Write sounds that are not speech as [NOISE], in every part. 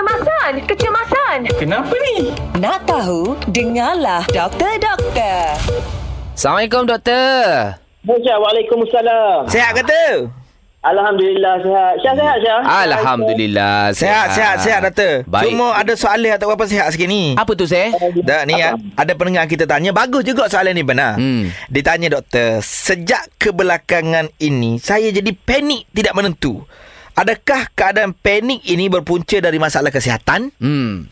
Kecemasan, kecemasan. Kenapa ni? Nak tahu? Dengarlah Doktor Doktor. Assalamualaikum doktor. Syah, Waalaikumsalam. Sehat kata? Alhamdulillah sihat. Syah sehat Syah. Alhamdulillah Sehat, sihat, sihat doktor. Baik. Cuma ada soalan tak berapa sihat sikit ni. Apa tu saya? Tak, ni a- ada pendengar kita tanya Bagus juga soalan ni benar Hmm. Ditanya doktor Sejak kebelakangan ini Saya jadi panik tidak menentu Adakah keadaan panik ini berpunca dari masalah kesihatan? Hmm.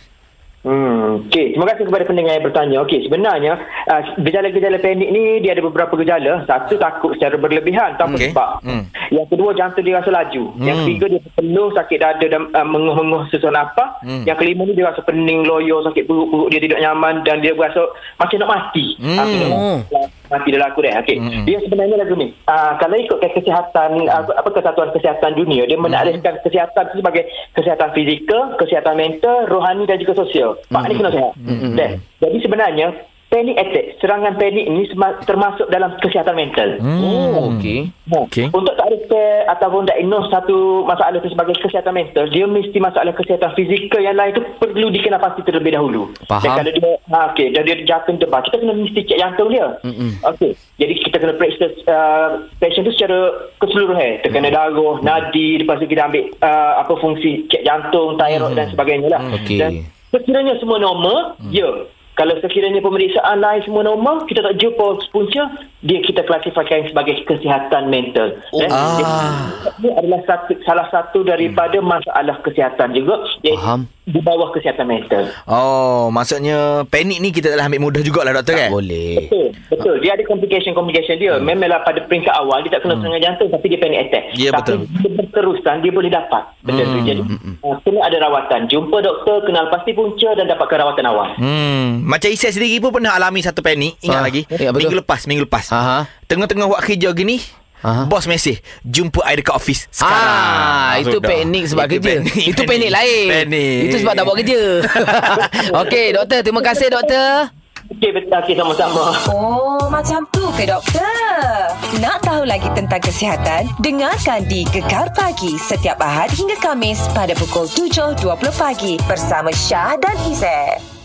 Hmm, okey. Terima kasih kepada pendengar yang bertanya. Okey, sebenarnya uh, gejala-gejala panik ni dia ada beberapa gejala. Satu takut secara berlebihan tanpa Okey. sebab. Hmm. Yang kedua jantung dia rasa laju. Yang Hmm. ketiga dia penuh sakit dada dan uh, menguh-menguh sesuatu apa. Hmm. Yang kelima ni dia rasa pening, loyo, sakit perut-perut dia tidak nyaman dan dia berasa macam nak mati. Hmm. Dia- mati dalam aku dah. Okey. Hmm. Dia sebenarnya lagu ni. Uh, kalau ikutkan kesihatan uh, apa kesatuan kesihatan dunia, dia menaklihkan kesihatan itu sebagai kesihatan fizikal, kesihatan mental, rohani dan juga sosial. Pak ni kena sihat. Dan, jadi sebenarnya panic attack, serangan panik ini sema- termasuk dalam kesihatan mental. Oh, okey. Ha. Okey. Untuk takrifkan ataupun diagnose satu masalah itu sebagai kesihatan mental, dia mesti masalah kesihatan fizikal yang lain itu perlu dikenal pasti terlebih dahulu. Faham. Dan kalau dia, ha, okay, dan dia jatuh debar, kita kena mesti cek jantung dia. Mm-mm. Okey. Jadi kita kena periksa uh, patient tu secara keseluruhan. Tekanan darah, nadi, lepas tu kita ambil uh, apa fungsi cek jantung, thyroid dan sebagainya lah. Okey. Dan sekiranya semua normal, ya. Kalau sekiranya pemeriksaan lain semua normal, kita tak jumpa punca, dia kita klasifikasikan sebagai kesihatan mental. Oh, Dan ah. Ini adalah satu, salah satu daripada masalah kesihatan juga, iaitu Faham. di bawah kesihatan mental. Oh, maksudnya panik ni kita tak boleh ambil mudah jugalah doktor Tak kan? boleh. Betul, betul. Dia ada complication-complication dia. Hmm. Memanglah pada peringkat awal dia tak kena serangan jantung tapi dia panic attack. Ya, tapi betul. dia berterusan dia boleh dapat benda tu. Hmm, Jadi hmm, uh, kena ada rawatan. Jumpa doktor, kenal pasti punca dan dapatkan rawatan awal. Hmm, macam Isai sendiri pun pernah alami satu panik, ingat Ah, lagi? ya, betul. minggu lepas, minggu lepas. Aha. Tengah-tengah buat kerja gini, Aha. bos mesej, jumpa I dekat office sekarang. Ah, itu Sudah. panik sebab Itu kerja. panik, itu panik lain. Panik. Itu sebab tak buat kerja. [LAUGHS] Okey, doktor, terima kasih doktor. Okey, betul. Okey, sama-sama. Oh, macam tu ke doktor? Nak tahu lagi tentang kesihatan? Dengarkan di Gekar Pagi setiap Ahad hingga Kamis pada pukul 7.20 pagi bersama Syah dan Izzet.